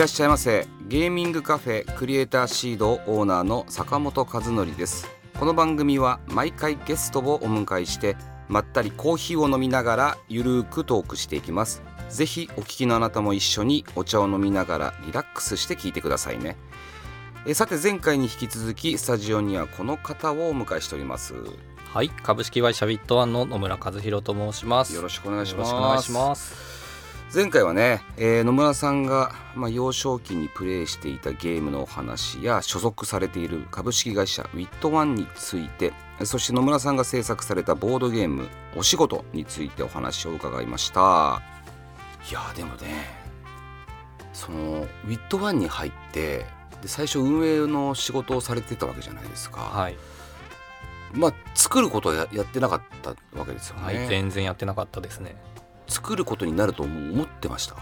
らっしゃいませ。ゲーミングカフェクリエイターシードオーナーの坂本和則です。この番組は毎回ゲストをお迎えしてまったりコーヒーを飲みながらゆるーくトークしていきます。ぜひお聞きのあなたも一緒にお茶を飲みながらリラックスして聞いてくださいね。えさて前回に引き続きスタジオにはこの方をお迎えしております。はい、株式会社ウィットワンの野村和弘と申します。よろしくお願いします。よろしくお願いします。前回はね、えー野村さんが、まあ、幼少期にプレイしていたゲームのお話や所属されている株式会社ウィットワンについてそして野村さんが制作されたボードゲームお仕事についてお話を伺いました。いやーでもねそのウィットワンに入ってで最初運営の仕事をされてたわけじゃないですか、はい、まあ作ることはややってなかったわけですよね、はい、全然やってなかったですね。作ることになると思ってました？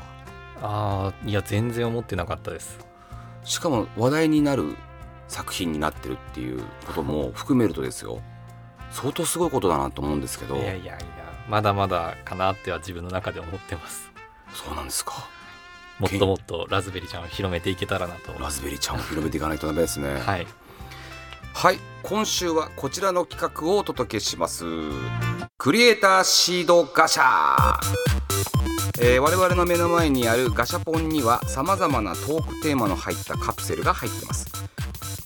ああ、いや全然思ってなかったです。しかも話題になる作品になってるっていうことも含めるとですよ相当すごいことだなと思うんですけどいやいやいや、まだまだかなっては自分の中で思ってます。そうなんですかもっともっとラズベリーちゃんを広めていけたらなと。ラズベリーちゃんを広めていかないとダメですねはい、はい、今週はこちらの企画をお届けします。クリエイターシードガシャ。えー我々の目の前にあるガシャポンにはさまざまなトークテーマの入ったカプセルが入ってます。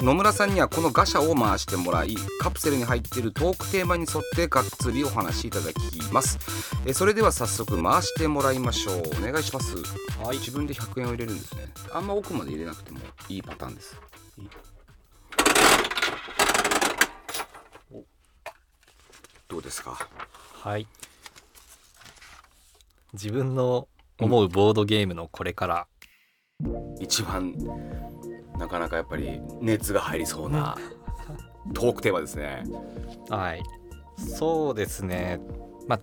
野村さんにはこのガシャを回してもらいカプセルに入っているトークテーマに沿ってがっつりお話しいただきます。えーそれでは早速回してもらいましょう。お願いします。はい。自分で100円を入れるんですね。あんま奥まで入れなくてもいいパターンですおどうですか？はい。自分の思うボードゲームのこれから、一番なかなかやっぱり熱が入りそうなトークテーマですね。はい、そうですね、まあ、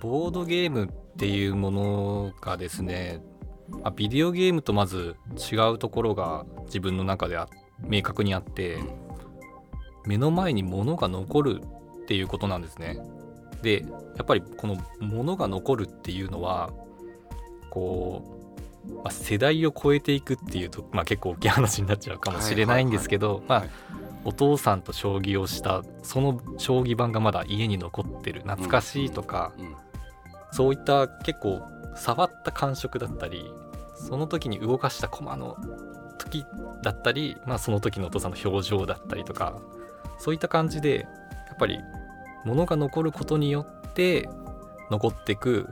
ボードゲームっていうものがですね、まあ、ビデオゲームとまず違うところが自分の中であ明確にあって目の前に物が残るっていうことなんですね。でやっぱりこの物が残るっていうのはこう、まあ、世代を超えていくっていうと、まあ、結構大きい話になっちゃうかもしれないんですけど、まお父さんと将棋をしたその将棋盤がまだ家に残ってる懐かしいとか、うん。そういった結構触った感触だったりその時に動かした駒の時だったり、まあ、その時のお父さんの表情だったりとかそういった感じでやっぱり物が残ることによって残っていく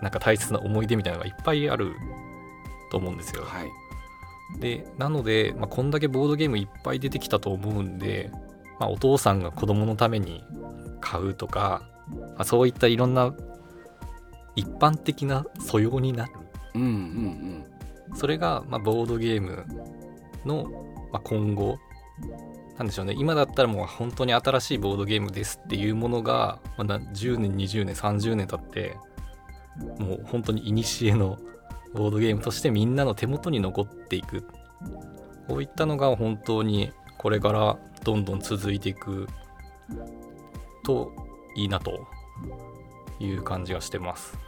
なんか大切な思い出みたいなのがいっぱいあると思うんですよ。はい。でなので、まあ、こんだけボードゲームいっぱい出てきたと思うんで、まあ、お父さんが子供のために買うとか、まあ、そういったいろんな一般的な素養になる。うんうん。それが、まあ、ボードゲームの、まあ、今後なんでしょうね。今だったらもう本当に新しいボードゲームですっていうものが、まあ、な10年20年30年経ってもう本当に古のボードゲームとしてみんなの手元に残っていく。こういったのが本当にこれからどんどん続いていく。といいなという感じがしてます。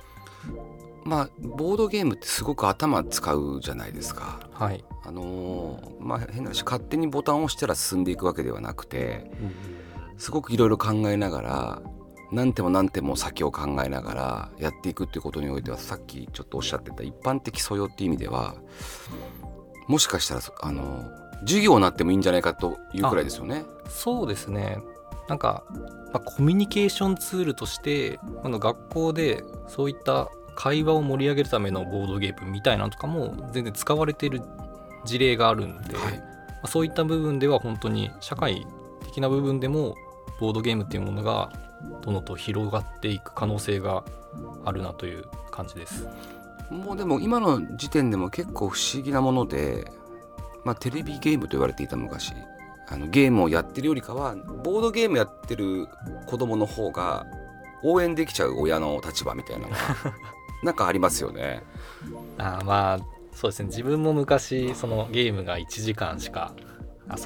まあボードゲームってすごく頭使うじゃないですか。はい、あのーまあ変な話勝手にボタンを押したら進んでいくわけではなくてすごくいろいろ考えながら何手も何手も先を考えながらやっていくっていうことにおいてはさっきちょっとおっしゃってた一般的素養っていう意味ではもしかしたらあの授業になってもいいんじゃないかというくらいですよね。そうですね。なんか、まあ、コミュニケーションツールとしてあの学校でそういった会話を盛り上げるためのボードゲームみたいなのとかも全然使われている事例があるんで、はいまあそういった部分では本当に社会的な部分でもボードゲームっていうものがどんどんと広がっていく可能性があるなという感じです。もうでも今の時点でも結構不思議なもので、まあ、テレビゲームと言われていた昔あのゲームをやってるよりかはボードゲームやってる子供の方が応援できちゃう親の立場みたいなのがなんかありますよね。あまあそうですね自分も昔そのゲームが1時間しか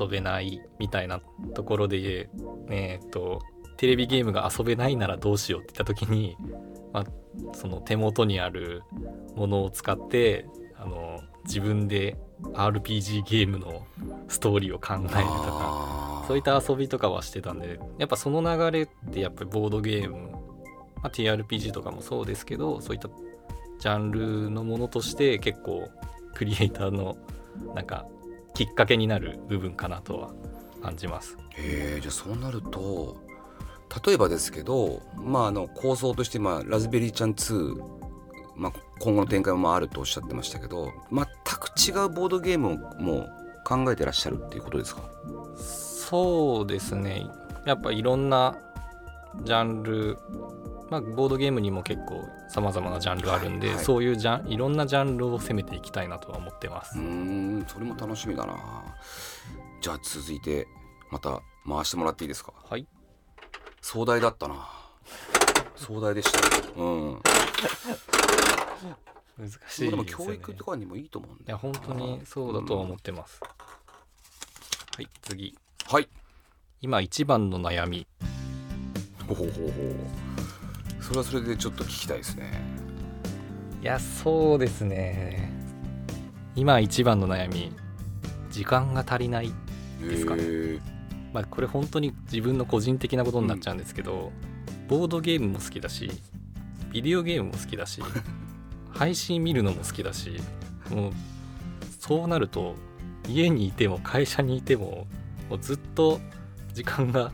遊べないみたいなところで、えー、っとテレビゲームが遊べないならどうしようって言った時に、まあ、その手元にあるものを使ってあの自分で RPG ゲームのストーリーを考えるとかそういった遊びとかはしてたんでやっぱその流れってやっぱりボードゲーム、まあ、TRPG とかもそうですけどそういったジャンルのものとして結構クリエイターのなんかきっかけになる部分かなとは感じます。へえじゃあそうなると例えばですけど、まあ、あの構想として、まあ、ラズベリーちゃん2、まあ、今後の展開もあるとおっしゃってましたけど全く違うボードゲームをもう考えてらっしゃるっていうことですか？そうですねやっぱいろんなジャンルまあ、ボードゲームにも結構さまざまなジャンルあるんで、はいはい、そういうジャンいろんなジャンルを攻めていきたいなとは思ってます。うんそれも楽しみだな。じゃあ続いてまた回してもらっていいですか？はい。壮大だったな。壮大でした。うん。難しいで、ね、も教育とかにもいいと思うんいや本当にそうだとは思ってます、うん、はい次。はい。今一番の悩み。ほほほほそれはそれでちょっと聞きたいですね。いやそうですね。今一番の悩み時間が足りないですかね。まあこれ本当に自分の個人的なことになっちゃうんですけど、うん、ボードゲームも好きだしビデオゲームも好きだし 配信見るのも好きだしもうそうなると家にいても会社にいてももうずっと時間が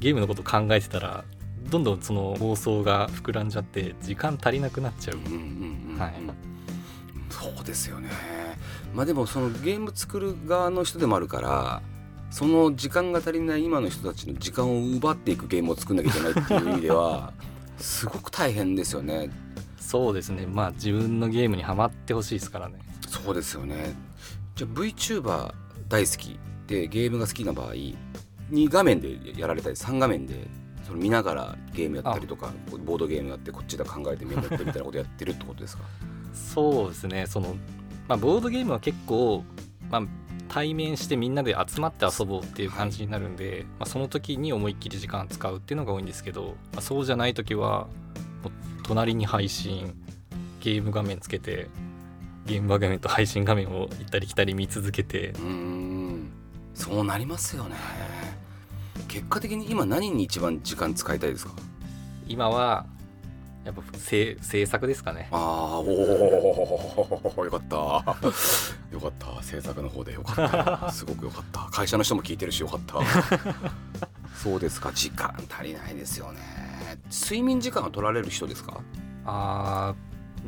ゲームのこと考えてたらどんどんその妄想が膨らんじゃって時間足りなくなっちゃう,、はい、そうですよね。まあでもそのゲーム作る側の人でもあるからその時間が足りない今の人たちの時間を奪っていくゲームを作んなきゃいけないっていう意味ではすごく大変ですよね。そうですね。まあ自分のゲームにはまってほしいですからね。そうですよね。じゃあ VTuber 大好きでゲームが好きな場合2画面でやられたり3画面でその見ながらゲームやったりとかボードゲームやってこっちで考えてメモってみたいなことやってるってことですか？そうですね。その、まあ、ボードゲームは結構、まあ、対面してみんなで集まって遊ぼうっていう感じになるんで、はい、まあ、その時に思いっきり時間使うっていうのが多いんですけど、まあ、そうじゃない時は隣に配信ゲーム画面つけてゲーム画面と配信画面を行ったり来たり見続けて。うん。そうなりますよね結果的に今何に一番時間使いたいですか？今はやっぱ制制作ですかね。ああおおよかった。よかった。制作の方で。よかった。すごくよかった。会社の人も聞いてるしよかった。そうですか。時間足りないですよね。睡眠時間は取られる人ですか？あ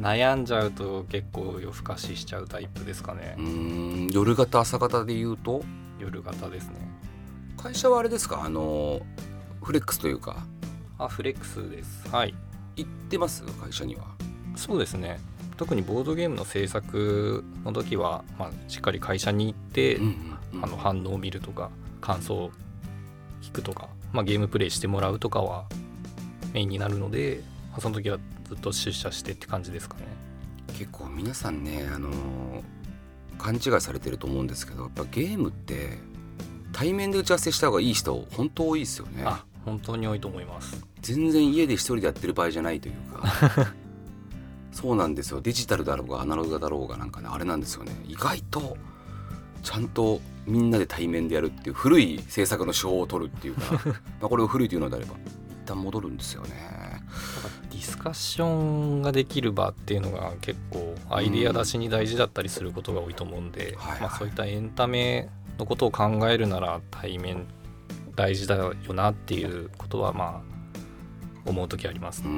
悩んじゃうと結構夜更かししちゃうタイプですかね。うん夜型朝型で言うと？夜型ですね会社はあれですか？あのフレックスというか。あフレックスです。はい。行ってます？会社には。そうですね。特にボードゲームの制作の時は、まあ、しっかり会社に行って、うんうんうん、あの反応を見るとか感想を聞くとか、まあ、ゲームプレイしてもらうとかはメインになるので、まあ、その時はずっと出社してって感じですかね。結構皆さんねあの勘違いされてると思うんですけどやっぱゲームって対面で打ち合わせした方がいい人本当多いですよね。あ本当に多いと思います。全然家で一人でやってる場合じゃないというか。そうなんですよ。デジタルだろうがアナログだろうがなんかねあれなんですよね。意外とちゃんとみんなで対面でやるっていう古い制作の手法を取るっていうか まあこれを古いというのであれば一旦戻るんですよね。ディスカッションができる場っていうのが結構アイデア出しに大事だったりすることが多いと思うんで、まあ、そういったエンタメのことを考えるなら対面大事だよなっていうことはまあ思う時あります、ね、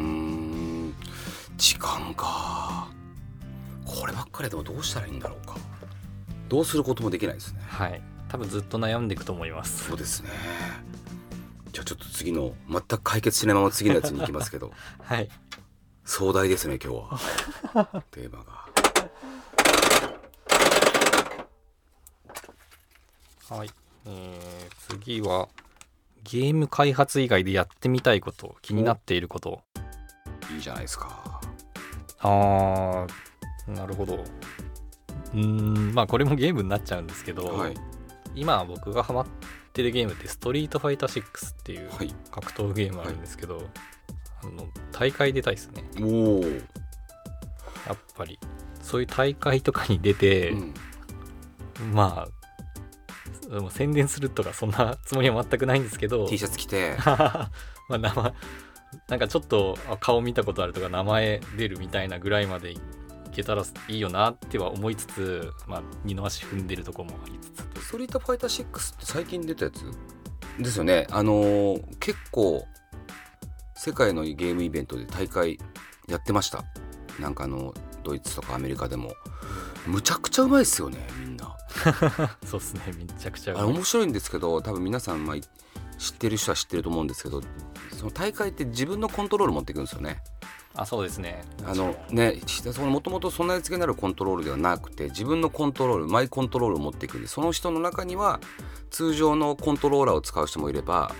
時間か。こればっかりでもどうしたらいいんだろうか。どうすることもできないですね。はい。多分ずっと悩んでいくと思います。そうですね。じゃあちょっと次の全く解決しないまま次のやつに行きますけど。はい。壮大ですね今日は。テーマがはい、えー、次はゲーム開発以外でやってみたいこと気になっていること。いいじゃないですか。あーなるほど。うーんまあこれもゲームになっちゃうんですけど、はい。今僕がハマってるゲームって「ストリートファイター6」っていうはい。格闘ゲームあるんですけど、あの大会出たいですね。おお、やっぱり。そういう大会とかに出て、うん、まあでも宣伝するとかそんなつもりは全くないんですけど。T シャツ着て。まあ名前なんかちょっとあ顔見たことあるとか名前出るみたいなぐらいまでいけたらいいよなっては思いつつ、まあ、二の足踏んでるとこもありつつ。ストリートファイター6って最近出たやつですよね。あのー結構世界のゲームイベントで大会やってました。なんかあのドイツとかアメリカでもむちゃくちゃうまいっすよねみんな。そうっすねめちゃくちゃあれ面白いんですけど多分皆さん、まあ、知ってる人は知ってると思うんですけどその大会って自分のコントロール持っていくんですよね。あそうですね。あのねもともと備え付けになるコントロールではなくて自分のコントロールマイコントロールを持っていくんでその人の中には通常のコントローラーを使う人もいれば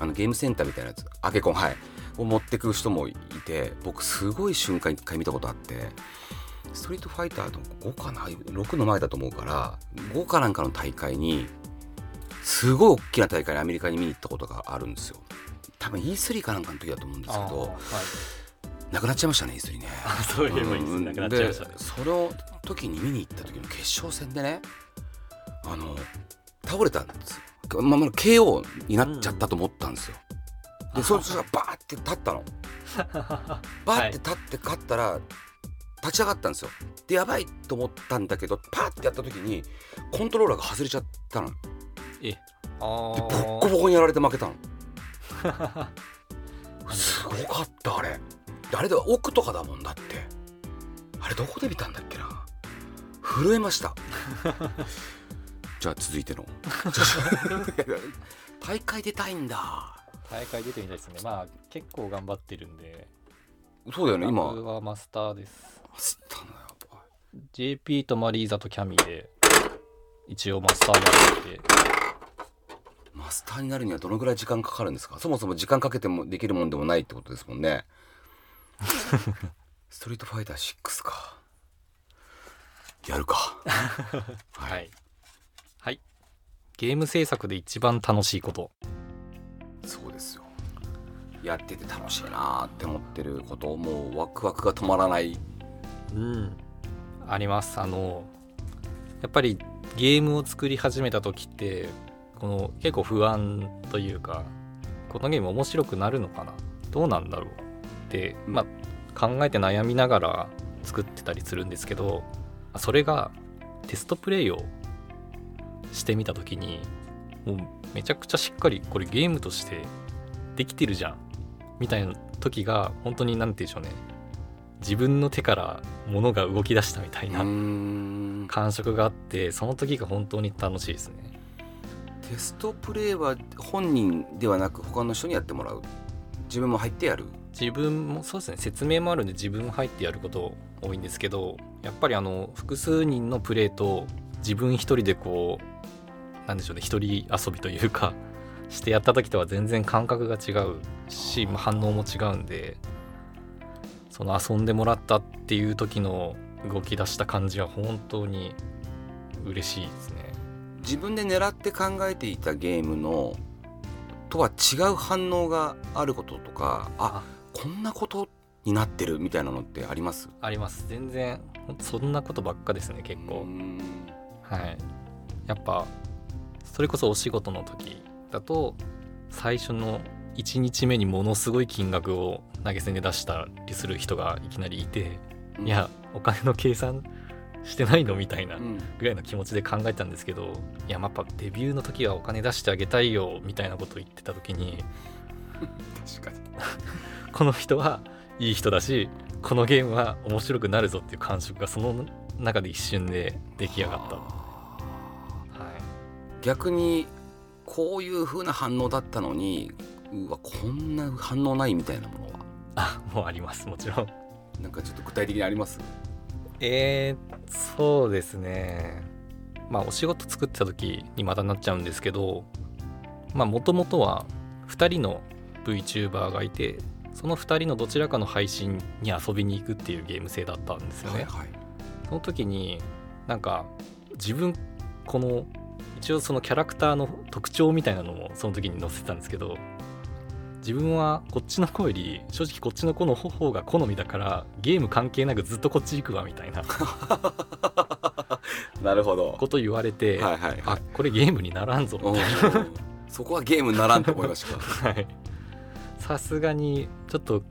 あのゲームセンターみたいなやつアケコンはいを持ってく人もいて僕すごい瞬間一回見たことあってストリートファイターの5かな6の前だと思うから5かなんかの大会にすごい大きな大会にアメリカに見に行ったことがあるんですよ。多分 E3 かなんかの時だと思うんですけどはい。なくなっちゃいましたね E3 ね。あそういえばいいですうん。なくなっちゃいましたね。でその時に見に行った時の決勝戦でねあの倒れたんですよ、まあ、まあ KO になっちゃったと思ったんですよ、でそしたらバーって立ったの。バーって立って勝ったら立ち上がったんですよ。でやばいと思ったんだけどパーってやった時にコントローラーが外れちゃったの。でえ。あボッーコボコにやられて負けたの。すごかったあれ。であれでは奥とかだもんだって。あれどこで見たんだっけな。震えました。じゃあ続いての。大会出たいんだ。大会出てみたいですね。まあ結構頑張ってるんで。そうだよね今。僕はマスターですマスターのやばい。JP とマリーザとキャミで一応マスターになって。マスターになるにはどのぐらい時間かかるんですか？そもそも時間かけてもできるもんでもないってことですもんね。ストリートファイター6か。やるか。はい。はい。ゲーム制作で一番楽しいこと。そうですよ。やってて楽しいなって思ってることもうワクワクが止まらないうん。あります。あのやっぱりゲームを作り始めた時ってこの結構不安というかこのゲーム面白くなるのかな？どうなんだろうって、まあ考えて悩みながら作ってたりするんですけどそれがテストプレイをしてみた時にもうめちゃくちゃしっかりこれゲームとしてできてるじゃんみたいな時が本当に何て言うんでしょうね。自分の手から物が動き出したみたいうな感触があってその時が本当に楽しいですね。テストプレイは本人ではなく他の人にやってもらう？自分も入ってやる？自分もそうですね。説明もあるんで自分入ってやること多いんですけどやっぱりあの複数人のプレイと自分一人でこうなんでしょうね一人遊びというかしてやった時とは全然感覚が違うし、まあ反応も違うんでその遊んでもらったっていう時の動き出した感じは本当に嬉しいですね。自分で狙って考えていたゲームのとは違う反応があることとかあこんなことになってるみたいなのってあります？あります。全然そんなことばっかですね結構。ん。はい。やっぱそれこそお仕事の時だと最初の1日目にものすごい金額を投げ銭で出したりする人がいきなりいて、いやお金の計算してないのみたいなうん。ぐらいの気持ちで考えたんですけどいややっぱデビューの時はお金出してあげたいよみたいなことを言ってた時に確かに。この人はいい人だしこのゲームは面白くなるぞっていう感触がその中で一瞬で出来上がった、は逆にこういう風な反応だったのにうわこんな反応ないみたいなものは。あもうありますもちろん。なんかちょっと具体的にあります？えー、そうですね。まあお仕事作ってた時にまたなっちゃうんですけどまあもともとは2人の VTuber がいてその2人のどちらかの配信に遊びに行くっていうゲーム性だったんですよね、はいはい。その時になんか自分この一応そのキャラクターの特徴みたいなのもその時に載せてたんですけど自分はこっちの子より正直こっちの子の方が好みだからゲーム関係なくずっとこっち行くわみたいな。なるほど。こと言われて、はいはいはい。あこれゲームにならんぞみうんたいそこはゲームにならんと思いました はい。さすがにちょっと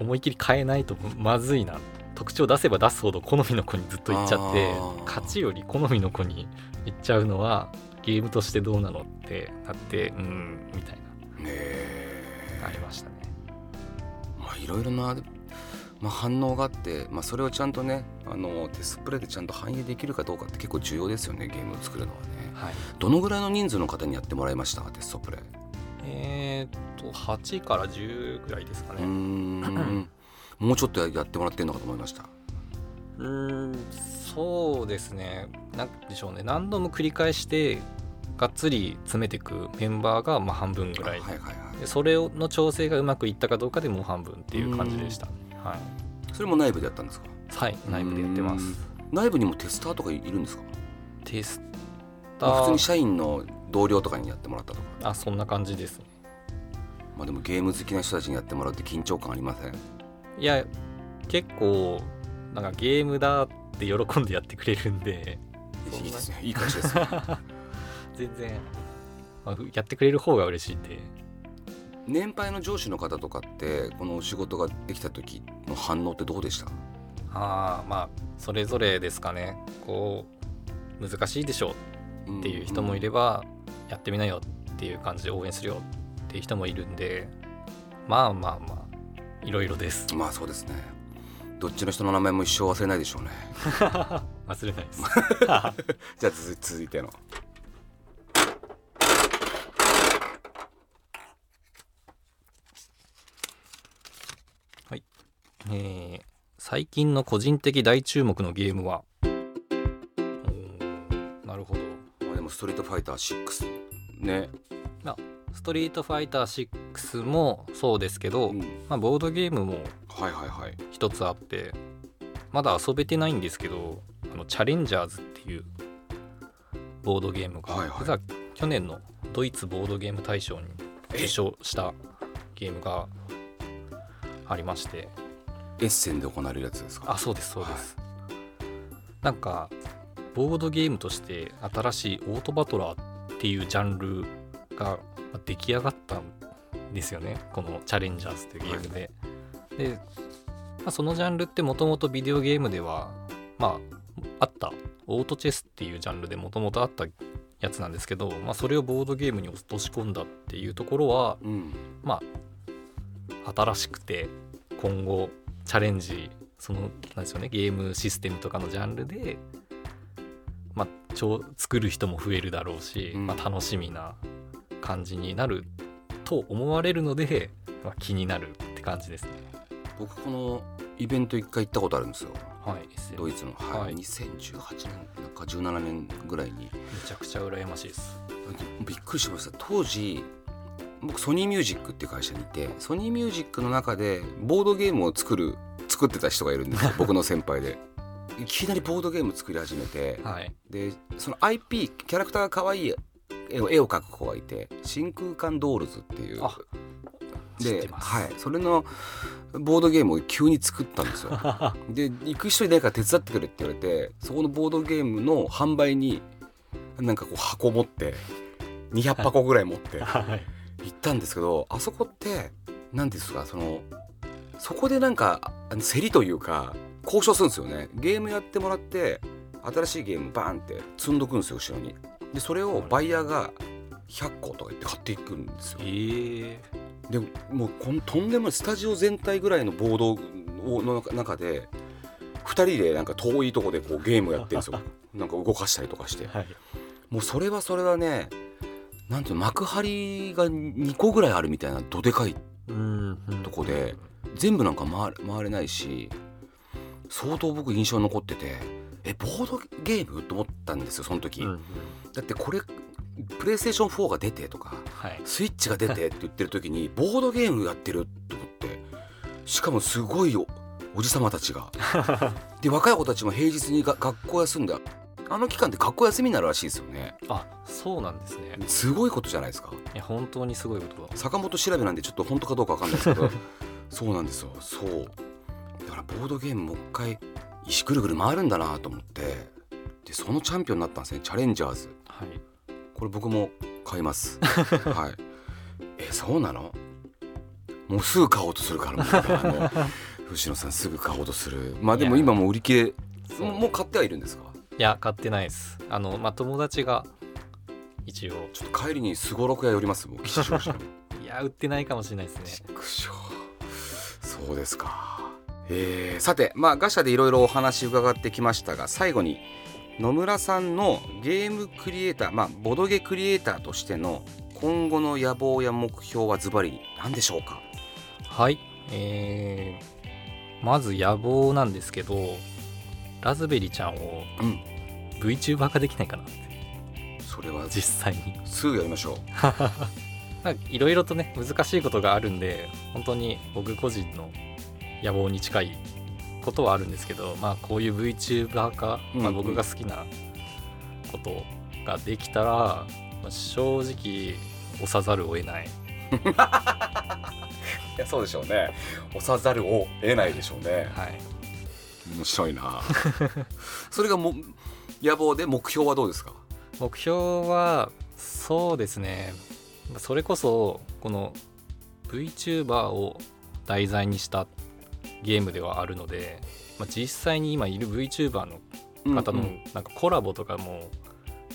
思い切り変えないとまずいな。特徴出せば出すほど好みの子にずっと行っちゃって勝ちより好みの子に行っちゃうのはゲームとしてどうなのってなってうんみたいなありましたね。まあいろいろな、まあ、反応があって、まあ、それをちゃんとねあのテストプレイでちゃんと反映できるかどうかって結構重要ですよねゲームを作るのはね。はい。どのぐらいの人数の方にやってもらいました？テストプレイ。えー、っと8から10ぐらいですかね。ん。もうちょっとやってもらってるのかと思いました。うーんそうですね。なんでしょうね。何度も繰り返してがっつり詰めていくメンバーがまあ半分ぐらい。はいはいはい。でそれの調整がうまくいったかどうかでもう半分っていう感じでした。はい、それも内部でやったんですか？はい、内部でやってます。内部にもテスターとかいるんですか？テスタまあ普通にー社員の同僚とかにやってもらったとか。あそんな感じですね。まあでもゲーム好きな人たちにやってもらうって緊張感ありません？いや結構なんかゲームだって喜んでやってくれるんで。いいですね。いい会社ですね 全然、まあやってくれる方が嬉しいんで。年配の上司の方とかってこの仕事ができた時の反応ってどうでした？ああまあそれぞれですかね。こう難しいでしょっていう人もいれば、やってみなよっていう感じで応援するよっていう人もいるんでまあまあまあいろいろです。まあそうですね。どっちの人の名前も一生忘れないでしょうね。忘れないです。じゃあ続続いてのえー最近の個人的大注目のゲームは？なるほど。まあでもストリートファイター6ね、ストリートファイター6もそうですけど、うん、まあ、ボードゲームもはいはいはい。一つあってまだ遊べてないんですけどあのチャレンジャーズっていうボードゲームが、はいはい。実は去年のドイツボードゲーム大賞に受賞したゲームがありましてエッセンで行われるやつですか？あそうですそうです、なんかボードゲームとして新しいオートバトラーっていうジャンルがまあ出来上がったんですよね。この「チャレンジャーズ」というゲームで。で、まあ、そのジャンルってもともとビデオゲームではまああった。オートチェスっていうジャンルでもともとあったやつなんですけど、まあ、それをボードゲームに落とし込んだっていうところはうん。まあ新しくて今後チャレンジそのなんですよねゲームシステムとかのジャンルでまあ超作る人も増えるだろうし、うん。まあ、楽しみな感じになると思われるので、まあ、気になるって感じですね。僕このイベント一回行ったことあるんですよ。はい、ドイツの、はい。はい。2018年なんか17年ぐらいに。めちゃくちゃ羨ましいです。びっくりしました。当時僕ソニーミュージックっていう会社にいてソニーミュージックの中でボードゲームを作る作ってた人がいるんですよ。僕の先輩で。いきなりボードゲーム作り始めてはい、でその IP キャラクターが可愛い絵を絵を描く子がいて真空管ドールズっていう。で。はい、それのボードゲームを急に作ったんですよ。で行く人いないから手伝ってくれって言われてそこのボードゲームの販売になんかこう箱持って200箱ぐらい持って はい、行ったんですけどあそこって何ですかそのそこでなんか競りというか交渉するんですよね。ゲームやってもらって新しいゲームバーンって積んどくんですよ後ろに。でそれをバイヤーが100個とか言って買っていくんですよ。え。でもうこんとんでもないスタジオ全体ぐらいのボードをの中で2人でなんか遠いとこでこうゲームやってるんですよ。なんか動かしたりとかして。ー、はい、もうそれはそれはねなんていうの幕張が2個ぐらいあるみたいなどでかいうん、とこで全部なんか回れ回れないし相当僕印象に残っててえボードゲームと思ったんですよその時、うんうん。だってこれプレイステーション4が出てとかはい。スイッチが出てって 言ってる時にボードゲームやってると思ってしかもすごいおおじさまたちが。で若い子たちも平日にが学校休んであの期間って学校休みになるらしいですよね。あそうなんですね。すごいことじゃないですか。いや本当にすごいこと。だ坂本調べなんでちょっと本当かどうかわかんないですけど そうなんですよ。そう。だからボードゲームもう一回石ぐるぐる回るんだなと思ってでそのチャンピオンになったんですね。チャレンジャーズ。はい。これ僕も買います。はい。えそうなの？もうすぐ買おうとするからもう。野さんすぐ買おうとする。まあでも今もう売り切れもう買ってはいるんですか？いや買ってないです。あのまあ友達が一応。ちょっと帰りにすごろく屋寄ります？もう吉祥寺のいや売ってないかもしれないですね。畜生そうですか。えーさてまあガシャでいろいろお話伺ってきましたが最後に野村さんのゲームクリエイターまあボドゲクリエイターとしての今後の野望や目標はズバリ何でしょうか？はい。えー、まず野望なんですけどラズベリーちゃんをうん。VTuber 化できないかなって。それは実際に。すぐやりましょう。いろいろとね難しいことがあるんで本当に僕個人の野望に近いことはあるんですけどまあこういう VTuber 化、まあ、僕が好きなことができたら、まあ正直押さざるを得ない。いやそうでしょうね。押さざるを得ないでしょうね。はい面白いな。それがも野望で目標はどうですか？目標はそうですね。それこそこの VTuber を題材にしたゲームではあるので、まあ、実際に今いる VTuber の方のなんかコラボとかも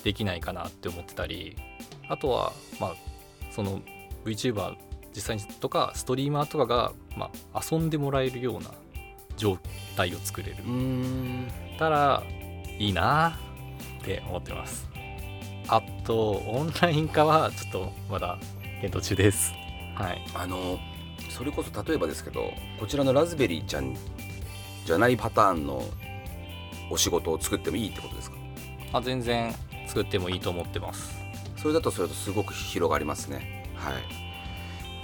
できないかなって思ってたりあとはまあその VTuber 実際にとかストリーマーとかがまあ遊んでもらえるような状態を作れる。たらいいなって思ってます。あとオンライン化はちょっとまだ検討中です。はい。あのそれこそ例えばですけどこちらのラズベリーちゃんじゃないパターンのお仕事を作ってもいいってことですか？あ全然作ってもいいと思ってます。それだとそれとすごく広がりますね。は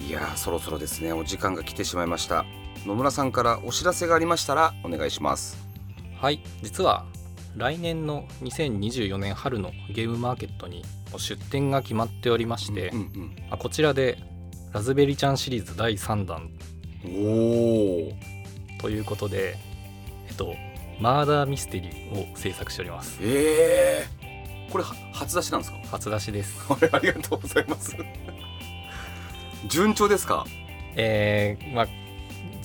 い。いやーそろそろですね。お時間が来てしまいました野村さんからお知らせがありましたらお願いします。はい実は来年の2024年春のゲームマーケットに出展が決まっておりまして、うんうんあこちらでラズベリーちゃんシリーズ第3弾うん、おおということでえっとマーダーミステリーを制作しております。えー、これは初出しなんですか？初出しです。あれありがとうございます。順調ですか？えー、まあ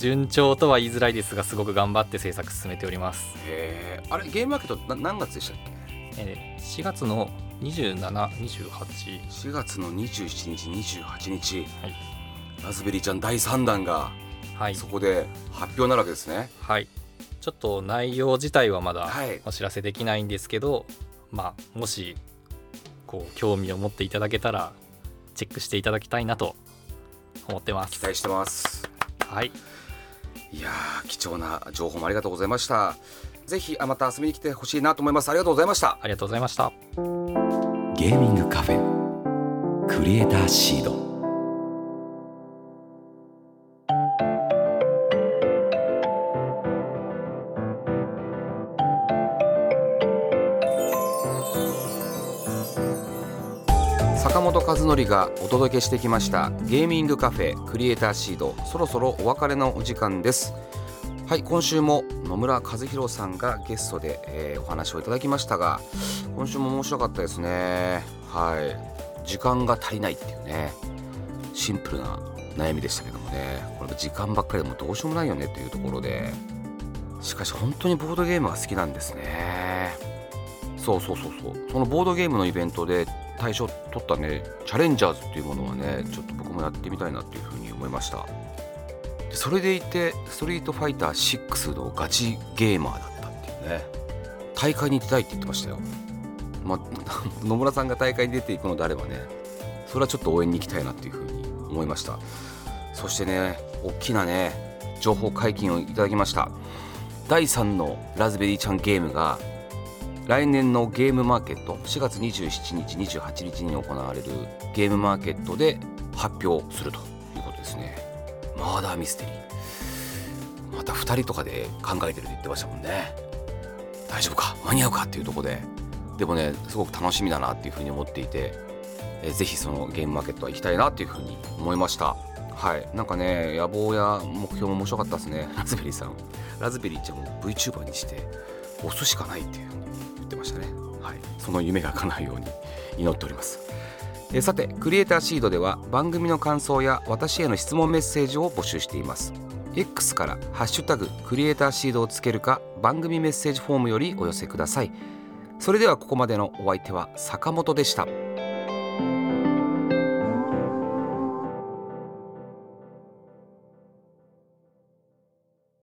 順調とは言いづらいですがすごく頑張って制作進めております、へえあれゲームマーケットな何月でしたっけ？えー4月の2728 4月の27日28日、はい。ラズベリーちゃん第3弾がはい。そこで発表になるわけですね、はい。ちょっと内容自体はまだはい。お知らせできないんですけど、まあもしこう興味を持っていただけたらチェックしていただきたいなと思ってます。期待してます。はいいやー貴重な情報もありがとうございました。ぜひあまた遊びに来てほしいなと思います。ありがとうございました。ありがとうございました。ゲーミングカフェクリエイターシード坂本和則がお届けしてきました。ゲーミングカフェクリエイターシードそろそろお別れのお時間です。はい今週も野村和弘さんがゲストで、えーお話をいただきましたが今週も面白かったですね。はい。時間が足りないっていうね。シンプルな悩みでしたけどもね。これ時間ばっかりでもどうしようもないよねというところで。しかし本当にボードゲームが好きなんですね。そうそうそうそう。そのボードゲームのイベントで大賞取ったねチャレンジャーズっていうものはねちょっと僕もやってみたいなっていうふうに思いました。それでいてストリートファイター6のガチゲーマーだったっていうね。大会に出たいって言ってましたよ。まあ 野村さんが大会に出ていくのであればねそれはちょっと応援に行きたいなっていうふうに思いました。そしてね大きなね情報解禁をいただきました。第3のラズベリーちゃんゲームが来年のゲームマーケット4月27日28日に行われるゲームマーケットで発表するということですね。マーダーミステリー。また2人とかで考えてるって言ってましたもんね。大丈夫か？間に合うか？っていうとこで。でもねすごく楽しみだなっていうふうに思っていて、えー、ぜひそのゲームマーケットは行きたいなっていうふうに思いました。はい。なんかね野望や目標も面白かったですねラズベリーさん。ラズベリーちゃんを VTuber にして押すしかないっていう。ってましたね。はい。その夢が叶うように祈っております。えさてクリエイターシードでは番組の感想や私への質問メッセージを募集しています。X から「ハッシュタグクリエイターシード」をつけるか番組メッセージフォームよりお寄せください。それではここまでのお相手は坂本でした。